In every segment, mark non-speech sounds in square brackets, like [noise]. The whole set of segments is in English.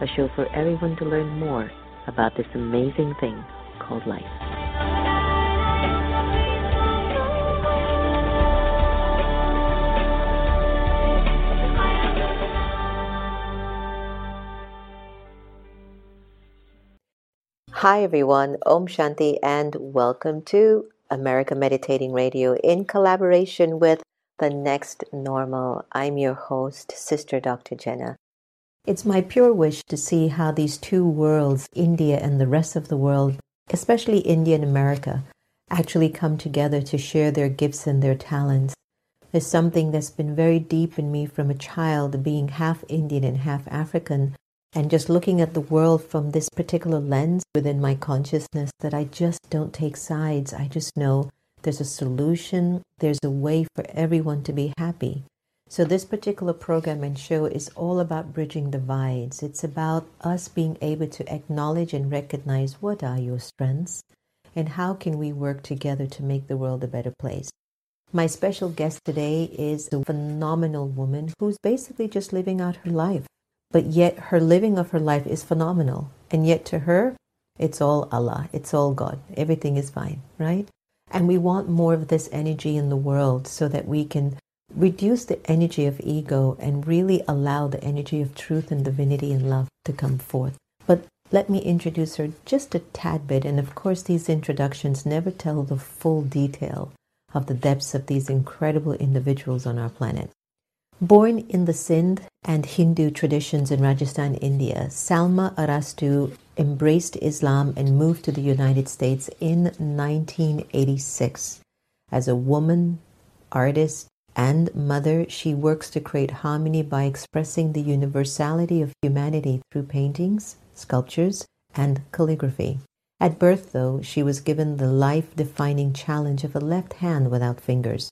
a show for everyone to learn more about this amazing thing called life. Hi, everyone. Om Shanti, and welcome to America Meditating Radio in collaboration with The Next Normal. I'm your host, Sister Dr. Jenna. It's my pure wish to see how these two worlds, India and the rest of the world, especially India and America, actually come together to share their gifts and their talents. Is something that's been very deep in me from a child, being half Indian and half African, and just looking at the world from this particular lens within my consciousness that I just don't take sides. I just know there's a solution, there's a way for everyone to be happy. So, this particular program and show is all about bridging divides. It's about us being able to acknowledge and recognize what are your strengths and how can we work together to make the world a better place. My special guest today is a phenomenal woman who's basically just living out her life, but yet her living of her life is phenomenal. And yet, to her, it's all Allah, it's all God, everything is fine, right? And we want more of this energy in the world so that we can reduce the energy of ego and really allow the energy of truth and divinity and love to come forth. But let me introduce her just a tad bit. And of course, these introductions never tell the full detail of the depths of these incredible individuals on our planet. Born in the Sindhi and Hindu traditions in Rajasthan, India, Salma Arastu embraced Islam and moved to the United States in 1986. As a woman, artist, and mother, she works to create harmony by expressing the universality of humanity through paintings, sculptures, and calligraphy. At birth, though, she was given the life defining challenge of a left hand without fingers.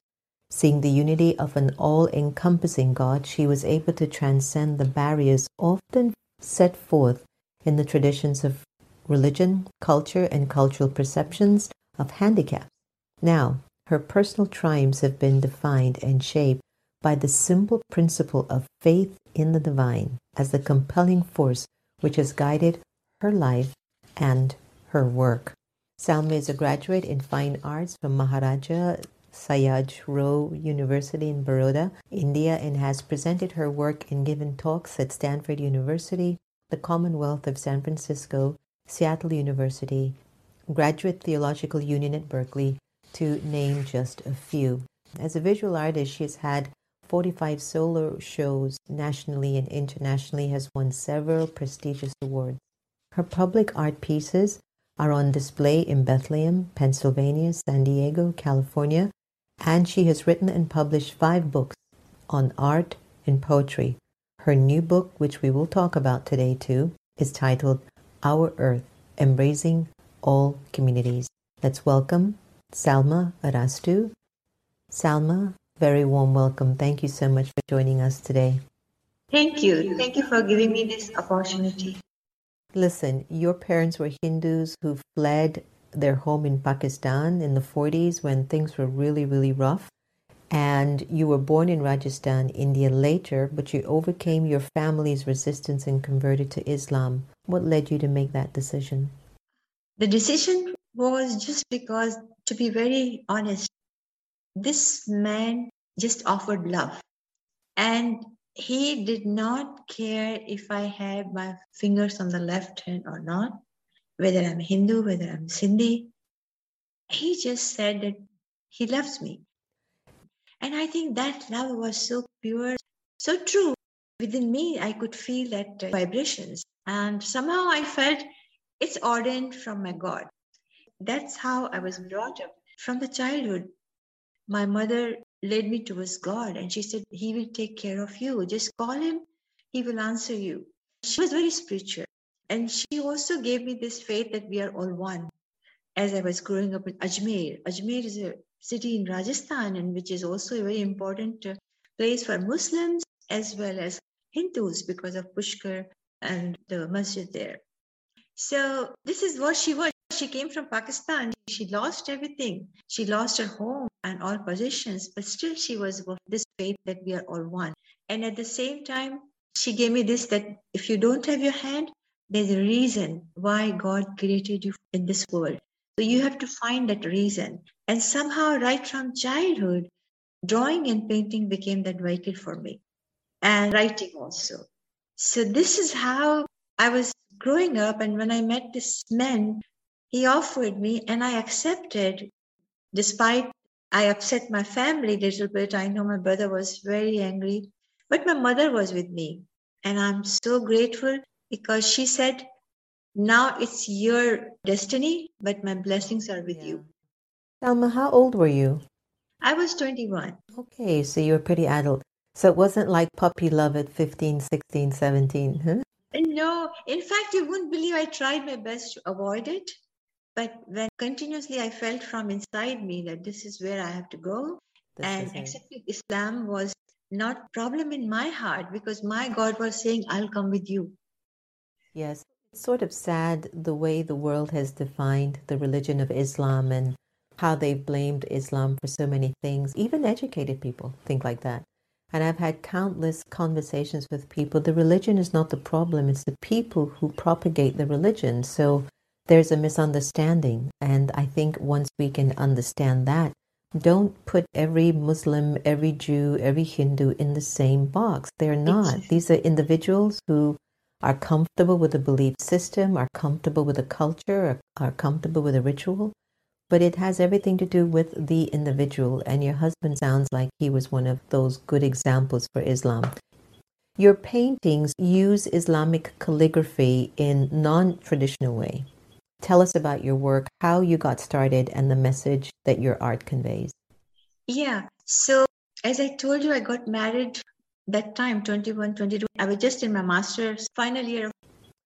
Seeing the unity of an all encompassing God, she was able to transcend the barriers often set forth in the traditions of religion, culture, and cultural perceptions of handicaps. Now, her personal triumphs have been defined and shaped by the simple principle of faith in the divine as the compelling force which has guided her life and her work. Salma is a graduate in fine arts from Maharaja Sayajirao University in Baroda, India, and has presented her work and given talks at Stanford University, the Commonwealth of San Francisco, Seattle University, Graduate Theological Union at Berkeley, to name just a few. As a visual artist, she has had 45 solo shows nationally and internationally, has won several prestigious awards. Her public art pieces are on display in Bethlehem, Pennsylvania, San Diego, California, and she has written and published five books on art and poetry. Her new book, which we will talk about today too, is titled Our Earth Embracing All Communities. Let's welcome Salma Arastu. Salma, very warm welcome. Thank you so much for joining us today. Thank you. Thank you for giving me this opportunity. Listen, your parents were Hindus who fled their home in Pakistan in the 40s when things were really, really rough. And you were born in Rajasthan, India later, but you overcame your family's resistance and converted to Islam. What led you to make that decision? The decision was just because, to be very honest, this man just offered love. And he did not care if I had my fingers on the left hand or not, whether I'm Hindu, whether I'm Sindhi. He just said that he loves me. And I think that love was so pure, so true. Within me, I could feel that vibrations. And somehow I felt it's ordained from my God. That's how I was brought up from the childhood. My mother led me towards God and she said, He will take care of you. Just call him, he will answer you. She was very spiritual. And she also gave me this faith that we are all one. As I was growing up in Ajmer, Ajmer is a city in Rajasthan, and which is also a very important uh, place for Muslims as well as Hindus because of Pushkar and the masjid there. So this is what she was. She came from Pakistan. She lost everything. She lost her home and all possessions, but still she was of this faith that we are all one. And at the same time, she gave me this that if you don't have your hand, there's a reason why God created you in this world. So you have to find that reason. And somehow, right from childhood, drawing and painting became that vehicle for me, and writing also. So this is how I was growing up. And when I met this man, he offered me, and I accepted, despite I upset my family a little bit. I know my brother was very angry, but my mother was with me. And I'm so grateful because she said, Now it's your destiny, but my blessings are with yeah. you. Salma, how old were you? I was 21. Okay, so you were pretty adult. So it wasn't like puppy love at 15, 16, 17, huh? No, in fact, you wouldn't believe I tried my best to avoid it. But when continuously I felt from inside me that this is where I have to go, this and accepting Islam was not problem in my heart because my God was saying, I'll come with you. Yes, it's sort of sad the way the world has defined the religion of Islam and how they've blamed Islam for so many things. Even educated people think like that. And I've had countless conversations with people. The religion is not the problem, it's the people who propagate the religion. So there's a misunderstanding. And I think once we can understand that, don't put every Muslim, every Jew, every Hindu in the same box. They're not. These are individuals who are comfortable with a belief system, are comfortable with a culture, are, are comfortable with a ritual. But it has everything to do with the individual. And your husband sounds like he was one of those good examples for Islam. Your paintings use Islamic calligraphy in non-traditional way. Tell us about your work, how you got started, and the message that your art conveys. Yeah. So, as I told you, I got married that time, 21, 22. I was just in my master's final year.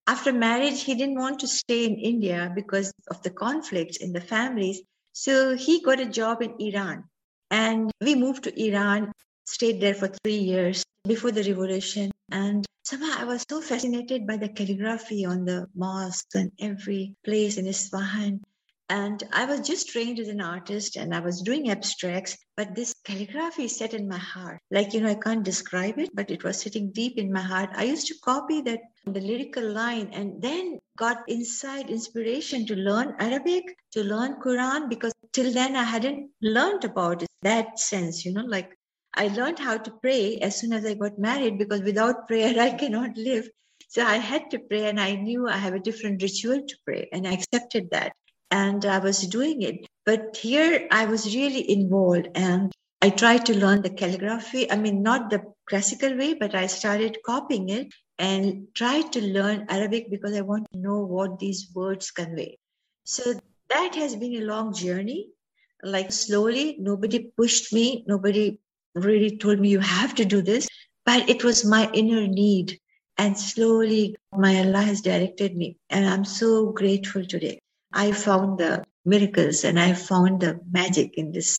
After marriage, he didn't want to stay in India because of the conflicts in the families. So, he got a job in Iran. And we moved to Iran, stayed there for three years before the revolution. And somehow I was so fascinated by the calligraphy on the mosques and every place in Isfahan. And I was just trained as an artist and I was doing abstracts, but this calligraphy set in my heart. Like, you know, I can't describe it, but it was sitting deep in my heart. I used to copy that, the lyrical line, and then got inside inspiration to learn Arabic, to learn Quran, because till then I hadn't learned about it, that sense, you know, like I learned how to pray as soon as I got married because without prayer, [laughs] I cannot live. So I had to pray, and I knew I have a different ritual to pray, and I accepted that. And I was doing it. But here I was really involved, and I tried to learn the calligraphy. I mean, not the classical way, but I started copying it and tried to learn Arabic because I want to know what these words convey. So that has been a long journey. Like slowly, nobody pushed me, nobody really told me, you have to do this. But it was my inner need. And slowly, my Allah has directed me. And I'm so grateful today. I found the miracles and I found the magic in this,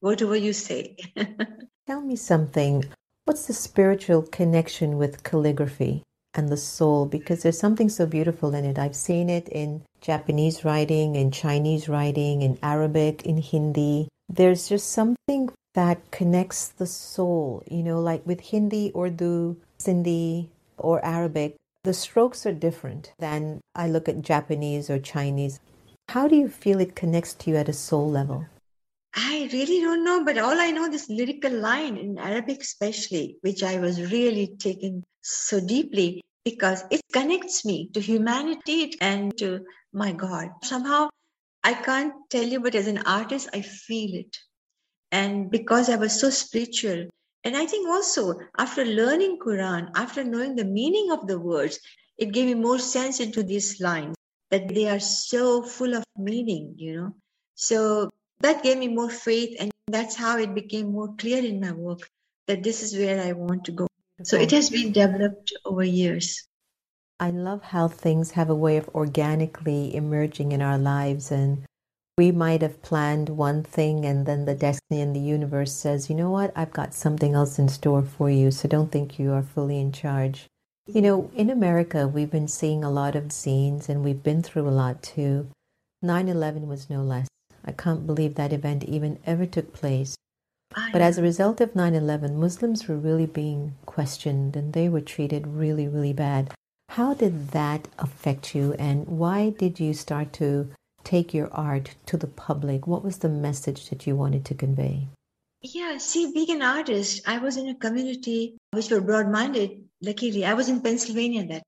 whatever you say. [laughs] Tell me something. What's the spiritual connection with calligraphy and the soul? Because there's something so beautiful in it. I've seen it in Japanese writing, in Chinese writing, in Arabic, in Hindi. There's just something that connects the soul, you know, like with Hindi, Urdu, Sindhi, or Arabic. The strokes are different than I look at Japanese or Chinese. How do you feel it connects to you at a soul level? I really don't know, but all I know this lyrical line in Arabic, especially, which I was really taken so deeply because it connects me to humanity and to my God. Somehow, I can't tell you, but as an artist, I feel it. And because I was so spiritual, and I think also after learning Quran, after knowing the meaning of the words, it gave me more sense into these lines that they are so full of meaning, you know. So that gave me more faith and that's how it became more clear in my work that this is where i want to go. So it has been developed over years. I love how things have a way of organically emerging in our lives and we might have planned one thing and then the destiny and the universe says you know what? I've got something else in store for you so don't think you are fully in charge. You know in america we've been seeing a lot of scenes and we've been through a lot too. 9-11 was no less. I can't believe that event even ever took place. But as a result of 9 11, Muslims were really being questioned and they were treated really, really bad. How did that affect you and why did you start to take your art to the public? What was the message that you wanted to convey? Yeah, see, being an artist, I was in a community which were broad minded. Luckily, I was in Pennsylvania that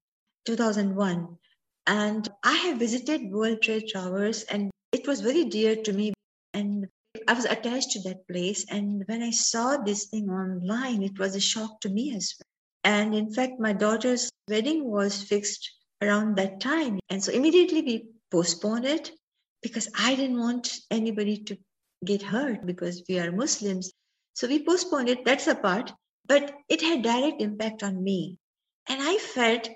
2001. And I have visited World Trade Towers and it was very dear to me and I was attached to that place. And when I saw this thing online, it was a shock to me as well. And in fact, my daughter's wedding was fixed around that time. And so immediately we postponed it because I didn't want anybody to get hurt because we are Muslims. So we postponed it. That's a part. But it had direct impact on me. And I felt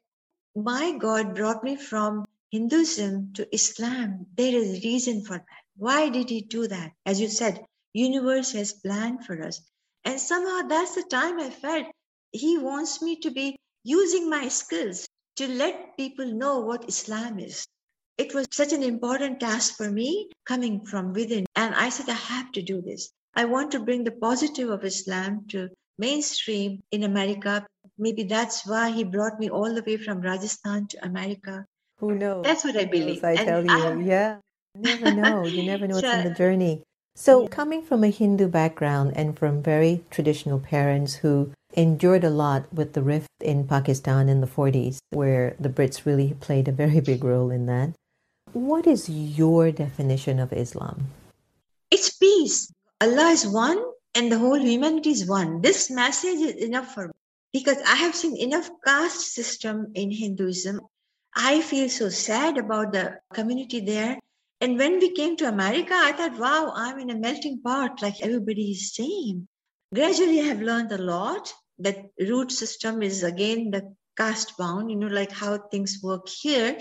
my God brought me from Hinduism to Islam, there is a reason for that. Why did he do that? As you said, universe has planned for us. And somehow that's the time I felt he wants me to be using my skills to let people know what Islam is. It was such an important task for me coming from within. And I said, I have to do this. I want to bring the positive of Islam to mainstream in America. Maybe that's why he brought me all the way from Rajasthan to America who knows? That's what I believe. I and tell you, I, yeah. You never know. You never know what's in [laughs] the journey. So, coming from a Hindu background and from very traditional parents who endured a lot with the rift in Pakistan in the 40s, where the Brits really played a very big role in that, what is your definition of Islam? It's peace. Allah is one and the whole humanity is one. This message is enough for me because I have seen enough caste system in Hinduism I feel so sad about the community there. And when we came to America, I thought, wow, I'm in a melting pot, like everybody is same. Gradually, I have learned a lot. That root system is again the caste bound, you know, like how things work here.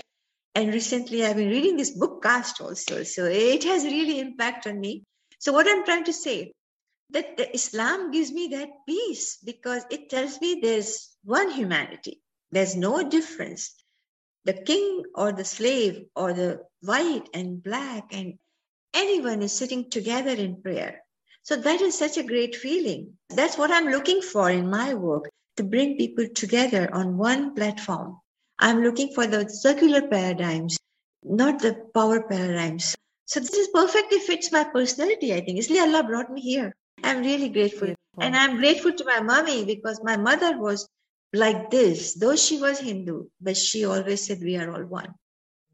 And recently, I've been reading this book, Caste also. So it has really impact on me. So what I'm trying to say, that Islam gives me that peace because it tells me there's one humanity. There's no difference the king or the slave or the white and black and anyone is sitting together in prayer. So that is such a great feeling. That's what I'm looking for in my work to bring people together on one platform. I'm looking for the circular paradigms, not the power paradigms. So this is perfectly fits my personality, I think. Isli Allah brought me here. I'm really grateful. Beautiful. And I'm grateful to my mommy because my mother was like this, though she was Hindu, but she always said we are all one.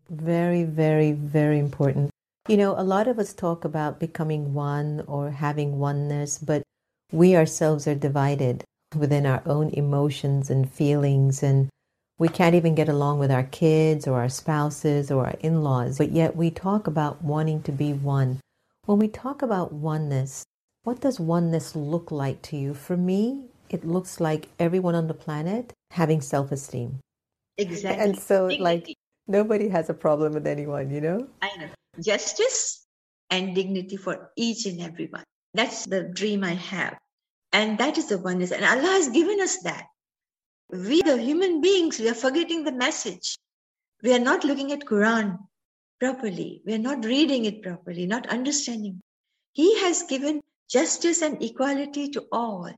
Very, very, very important. You know, a lot of us talk about becoming one or having oneness, but we ourselves are divided within our own emotions and feelings, and we can't even get along with our kids or our spouses or our in laws, but yet we talk about wanting to be one. When we talk about oneness, what does oneness look like to you? For me, it looks like everyone on the planet having self esteem. Exactly. And so, like, nobody has a problem with anyone, you know? I know. Justice and dignity for each and everyone. That's the dream I have. And that is the oneness. And Allah has given us that. We, the human beings, we are forgetting the message. We are not looking at Quran properly. We are not reading it properly, not understanding. He has given justice and equality to all.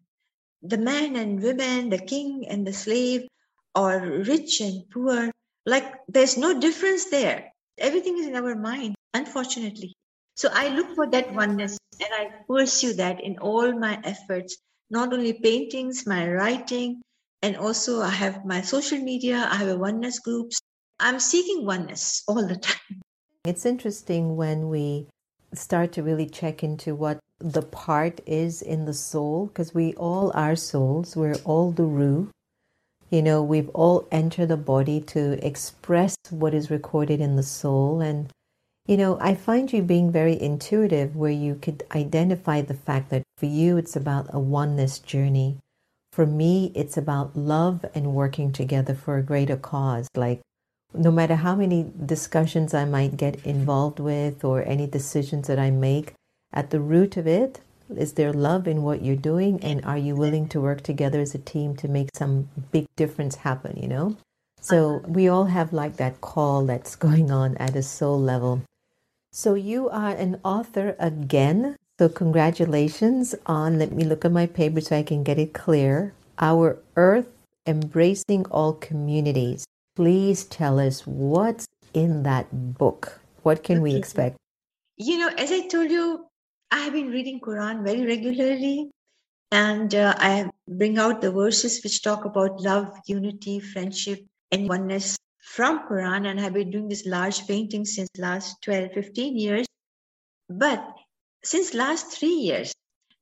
The man and women, the king and the slave, or rich and poor. Like there's no difference there. Everything is in our mind, unfortunately. So I look for that oneness and I pursue that in all my efforts, not only paintings, my writing, and also I have my social media, I have a oneness groups. I'm seeking oneness all the [laughs] time. It's interesting when we start to really check into what the part is in the soul, because we all are souls, we're all the Ruh. You know, we've all entered the body to express what is recorded in the soul. And, you know, I find you being very intuitive where you could identify the fact that for you it's about a oneness journey. For me, it's about love and working together for a greater cause. Like no matter how many discussions I might get involved with or any decisions that I make, at the root of it, is there love in what you're doing? And are you willing to work together as a team to make some big difference happen, you know? So uh-huh. we all have like that call that's [laughs] going on at a soul level. So you are an author again. So congratulations on, let me look at my paper so I can get it clear. Our Earth Embracing All Communities please tell us what's in that book. What can we expect? You know, as I told you, I have been reading Quran very regularly, and uh, I bring out the verses which talk about love, unity, friendship, and oneness from Quran. And I've been doing this large painting since last 12, 15 years. But since last three years,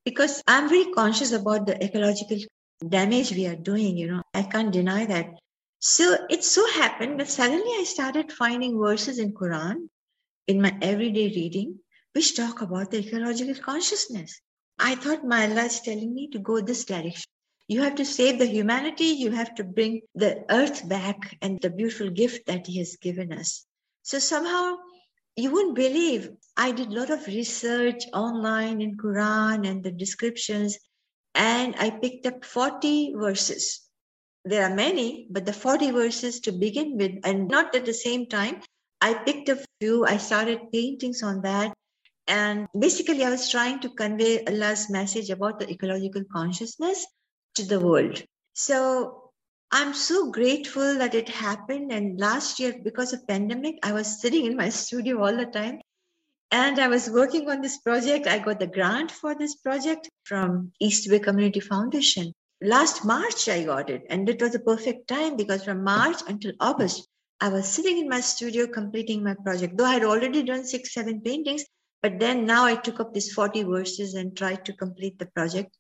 because I'm very conscious about the ecological damage we are doing, you know, I can't deny that. So it so happened that suddenly I started finding verses in Quran in my everyday reading which talk about the ecological consciousness. I thought my Allah is telling me to go this direction. You have to save the humanity, you have to bring the earth back and the beautiful gift that He has given us. So somehow you wouldn't believe I did a lot of research online in Quran and the descriptions, and I picked up 40 verses there are many, but the 40 verses to begin with, and not at the same time, I picked a few, I started paintings on that. And basically, I was trying to convey Allah's message about the ecological consciousness to the world. So I'm so grateful that it happened. And last year, because of pandemic, I was sitting in my studio all the time. And I was working on this project. I got the grant for this project from East Bay Community Foundation last March I got it. And it was a perfect time because from March until August, I was sitting in my studio completing my project. Though I had already done six, seven paintings, but then now I took up these 40 verses and tried to complete the project.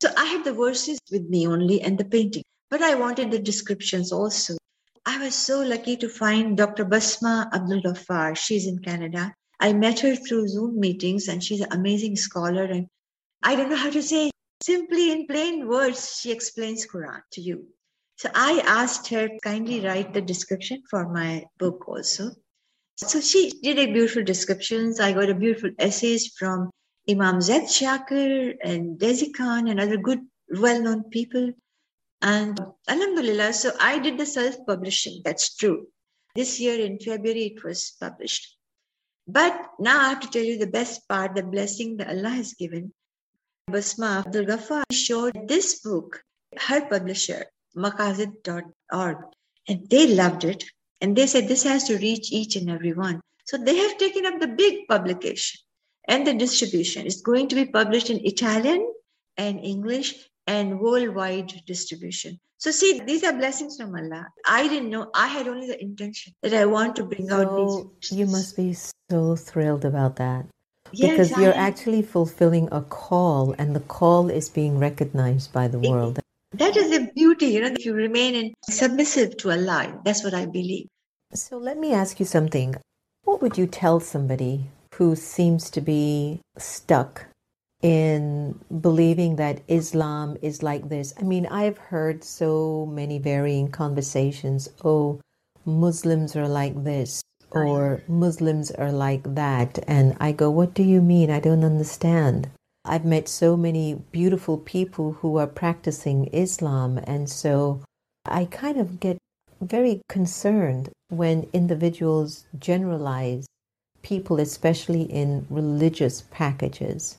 So I had the verses with me only and the painting, but I wanted the descriptions also. I was so lucky to find Dr. Basma Abdul Ghaffar. She's in Canada. I met her through Zoom meetings and she's an amazing scholar. And I don't know how to say Simply in plain words, she explains Quran to you. So I asked her kindly write the description for my book also. So she did a beautiful descriptions. I got a beautiful essays from Imam Zaid Shakir and Daisy Khan and other good, well-known people. And Alhamdulillah, so I did the self-publishing. That's true. This year in February, it was published. But now I have to tell you the best part, the blessing that Allah has given. Basma Abdul Ghaffar showed this book, her publisher, Maqasid.org, and they loved it. And they said this has to reach each and every one. So they have taken up the big publication and the distribution. It's going to be published in Italian and English and worldwide distribution. So see, these are blessings from Allah. I didn't know. I had only the intention that I want to bring so out these. You must be so thrilled about that because you're actually fulfilling a call and the call is being recognized by the world that is the beauty you know if you remain in submissive to allah that's what i believe so let me ask you something what would you tell somebody who seems to be stuck in believing that islam is like this i mean i've heard so many varying conversations oh muslims are like this or Muslims are like that. And I go, What do you mean? I don't understand. I've met so many beautiful people who are practicing Islam, and so I kind of get very concerned when individuals generalize people, especially in religious packages.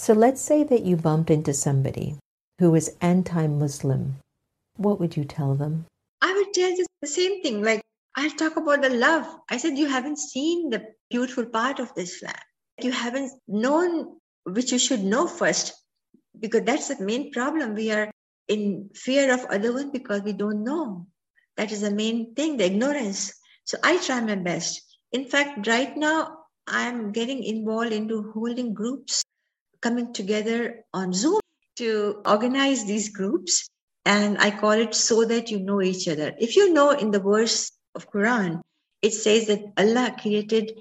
So let's say that you bumped into somebody who is anti Muslim. What would you tell them? I would tell them the same thing. Like, I'll talk about the love. I said, You haven't seen the beautiful part of this Islam. You haven't known which you should know first, because that's the main problem. We are in fear of other one because we don't know. That is the main thing, the ignorance. So I try my best. In fact, right now I'm getting involved into holding groups, coming together on Zoom to organize these groups. And I call it so that you know each other. If you know in the verse of Quran, it says that Allah created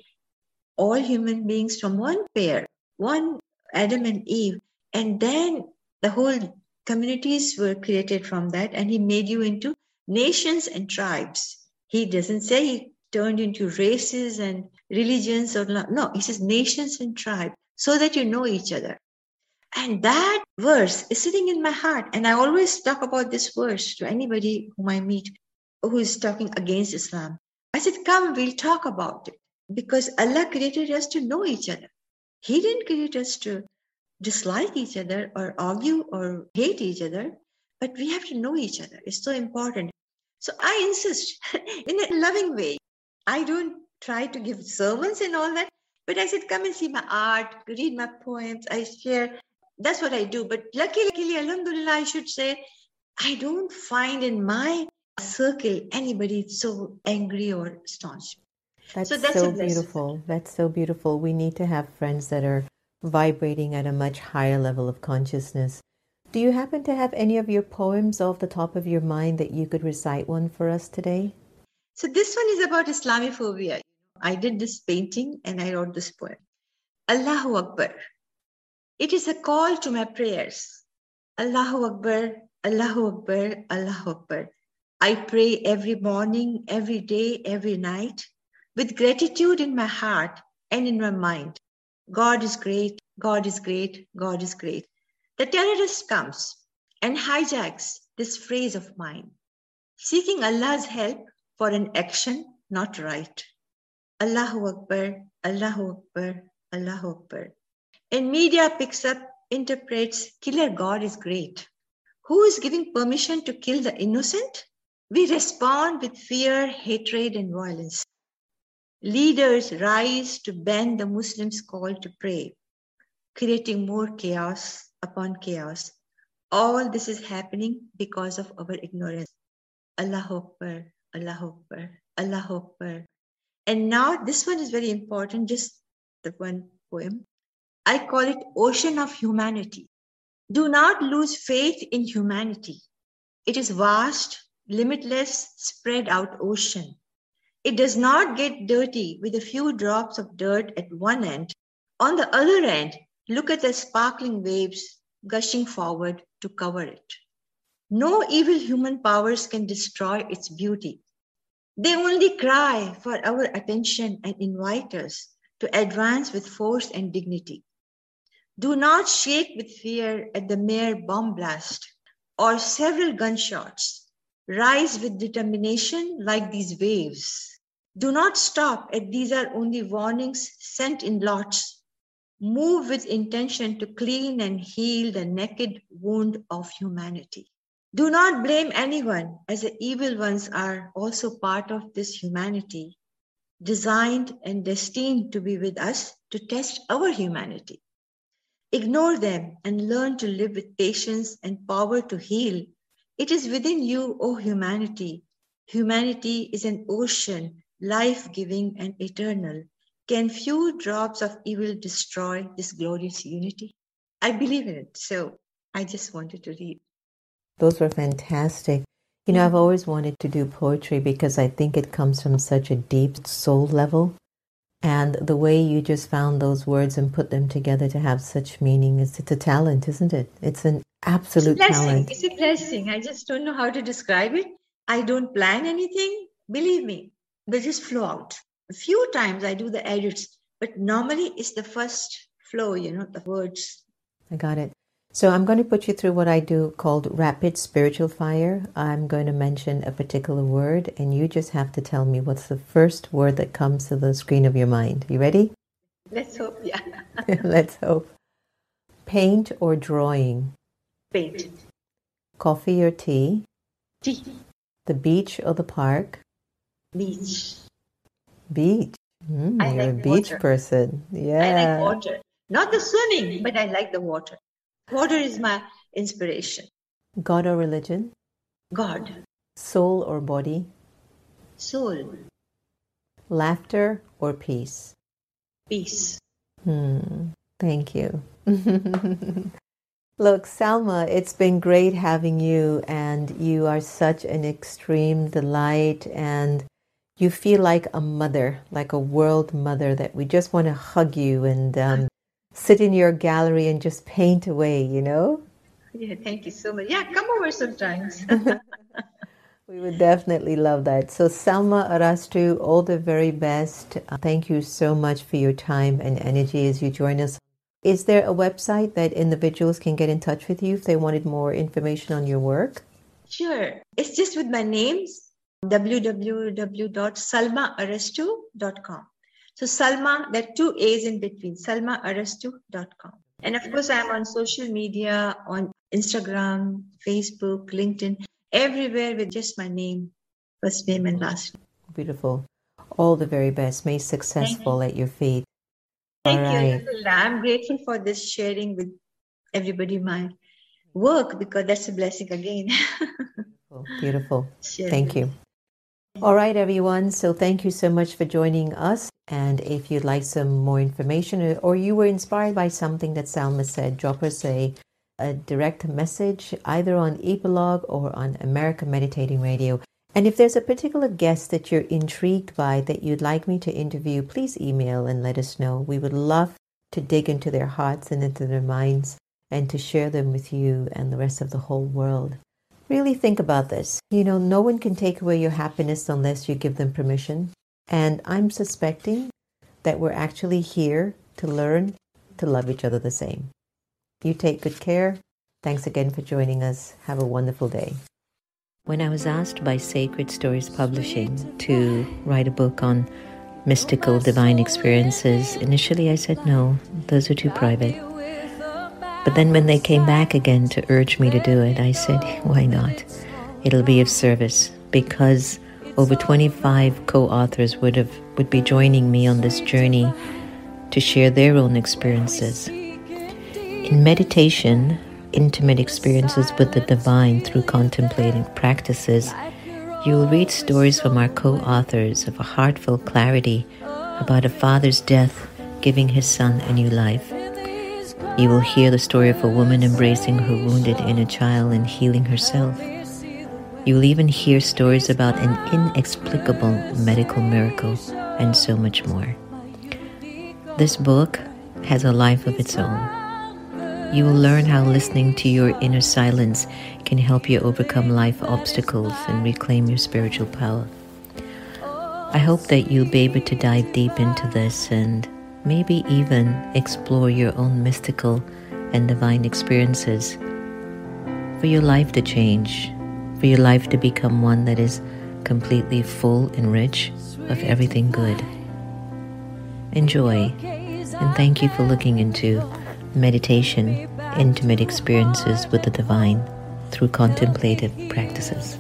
all human beings from one pair, one Adam and Eve. And then the whole communities were created from that. And he made you into nations and tribes. He doesn't say he turned into races and religions or not. No, he says nations and tribes so that you know each other. And that verse is sitting in my heart. And I always talk about this verse to anybody whom I meet who is talking against Islam. I said, Come, we'll talk about it. Because Allah created us to know each other. He didn't create us to dislike each other or argue or hate each other, but we have to know each other. It's so important. So I insist [laughs] in a loving way. I don't try to give sermons and all that, but I said, come and see my art, read my poems, I share. That's what I do. But luckily, luckily, alhamdulillah, I should say, I don't find in my circle anybody so angry or staunch. That's so, that's so beautiful. That's so beautiful. We need to have friends that are vibrating at a much higher level of consciousness. Do you happen to have any of your poems off the top of your mind that you could recite one for us today? So this one is about Islamophobia. I did this painting and I wrote this poem. Allahu Akbar. It is a call to my prayers. Allahu Akbar, Allahu Akbar, Allahu Akbar. I pray every morning, every day, every night with gratitude in my heart and in my mind. God is great, God is great, God is great. The terrorist comes and hijacks this phrase of mine, seeking Allah's help for an action not right. Allahu Akbar, Allahu Akbar, Allahu Akbar. And media picks up, interprets, killer God is great. Who is giving permission to kill the innocent? We respond with fear, hatred, and violence. Leaders rise to ban the Muslims' call to pray, creating more chaos upon chaos. All this is happening because of our ignorance. Allahu Akbar, Allahu Akbar, Allahu Akbar. And now this one is very important, just the one poem. I call it Ocean of Humanity. Do not lose faith in humanity. It is vast, limitless, spread out ocean. It does not get dirty with a few drops of dirt at one end. On the other end, look at the sparkling waves gushing forward to cover it. No evil human powers can destroy its beauty. They only cry for our attention and invite us to advance with force and dignity. Do not shake with fear at the mere bomb blast or several gunshots Rise with determination like these waves. Do not stop at these are only warnings sent in lots. Move with intention to clean and heal the naked wound of humanity. Do not blame anyone, as the evil ones are also part of this humanity, designed and destined to be with us to test our humanity. Ignore them and learn to live with patience and power to heal it is within you, O humanity. Humanity is an ocean, life giving and eternal. Can few drops of evil destroy this glorious unity? I believe in it. So I just wanted to read. Those were fantastic. You know, I've mm-hmm. always wanted to do poetry because I think it comes from such a deep soul level. And the way you just found those words and put them together to have such meaning is it's a talent, isn't it? It's an absolute it's talent. It's a blessing. I just don't know how to describe it. I don't plan anything. Believe me, they just flow out. A few times I do the edits, but normally it's the first flow, you know, the words. I got it. So I'm going to put you through what I do called rapid spiritual fire. I'm going to mention a particular word, and you just have to tell me what's the first word that comes to the screen of your mind. You ready? Let's hope, yeah. [laughs] [laughs] Let's hope. Paint or drawing? Paint. Coffee or tea? Tea. The beach or the park? Beach. Beach. Mm, I you're like a beach water. person. Yeah. I like water. Not the swimming, but I like the water. Water is my inspiration. God or religion? God. Soul or body? Soul. Laughter or peace? Peace. Hmm. Thank you. [laughs] Look, Salma, it's been great having you, and you are such an extreme delight, and you feel like a mother, like a world mother, that we just want to hug you and um, sit in your gallery and just paint away, you know? Yeah, thank you so much. Yeah, come over sometimes. [laughs] [laughs] We would definitely love that. So, Salma Arastu, all the very best. Uh, Thank you so much for your time and energy as you join us. Is there a website that individuals can get in touch with you if they wanted more information on your work? sure. It's just with my names www.salmaarastu.com. So, Salma, there are two A's in between, salmaarastu.com. And of course, I'm on social media on Instagram, Facebook, LinkedIn, everywhere with just my name, first name and last name. Beautiful. All the very best. May successful at your feet. Thank All you. right. I'm grateful for this sharing with everybody my work because that's a blessing again. [laughs] Beautiful. Sharing Thank you. All right, everyone. So thank you so much for joining us. And if you'd like some more information or- you were inspired by something that Salma said, drop us a, a direct message either on ePilog or on America Meditating Radio. And if there's a particular guest that you're intrigued by that you'd like me to interview, please email and let us know. We would love to dig into their hearts and into their minds and to share them with you and the rest of the whole world. Really think about this. You know, no one can take away your happiness unless you give them permission. And I'm suspecting that we're actually here to learn to love each other the same. You take good care. Thanks again for joining us. Have a wonderful day. When I was asked by Sacred Stories Publishing to write a book on mystical divine experiences, initially I said no, those are too private. But then when they came back again to urge me to do it, I said, why not? It'll be of service because over 25 co-authors would have would be joining me on this journey to share their own experiences. In meditation, intimate experiences with the divine through contemplating practices, you will read stories from our co-authors of a heartfelt clarity about a father's death giving his son a new life. You will hear the story of a woman embracing her wounded inner child and healing herself. You will even hear stories about an inexplicable medical miracle and so much more. This book has a life of its own. You will learn how listening to your inner silence can help you overcome life obstacles and reclaim your spiritual power. I hope that you'll be able to dive deep into this and maybe even explore your own mystical and divine experiences for your life to change, for your life to become one that is completely full and rich of everything good. Enjoy, and thank you for looking into meditation, intimate experiences with the divine through contemplative practices.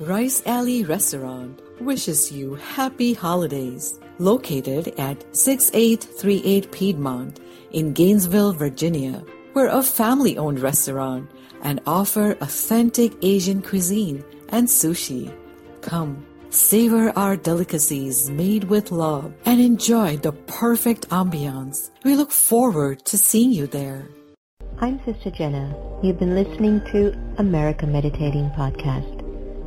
Rice Alley Restaurant wishes you happy holidays. Located at 6838 Piedmont in Gainesville, Virginia. We're a family owned restaurant and offer authentic Asian cuisine and sushi. Come, savor our delicacies made with love and enjoy the perfect ambiance. We look forward to seeing you there. I'm Sister Jenna. You've been listening to America Meditating Podcast.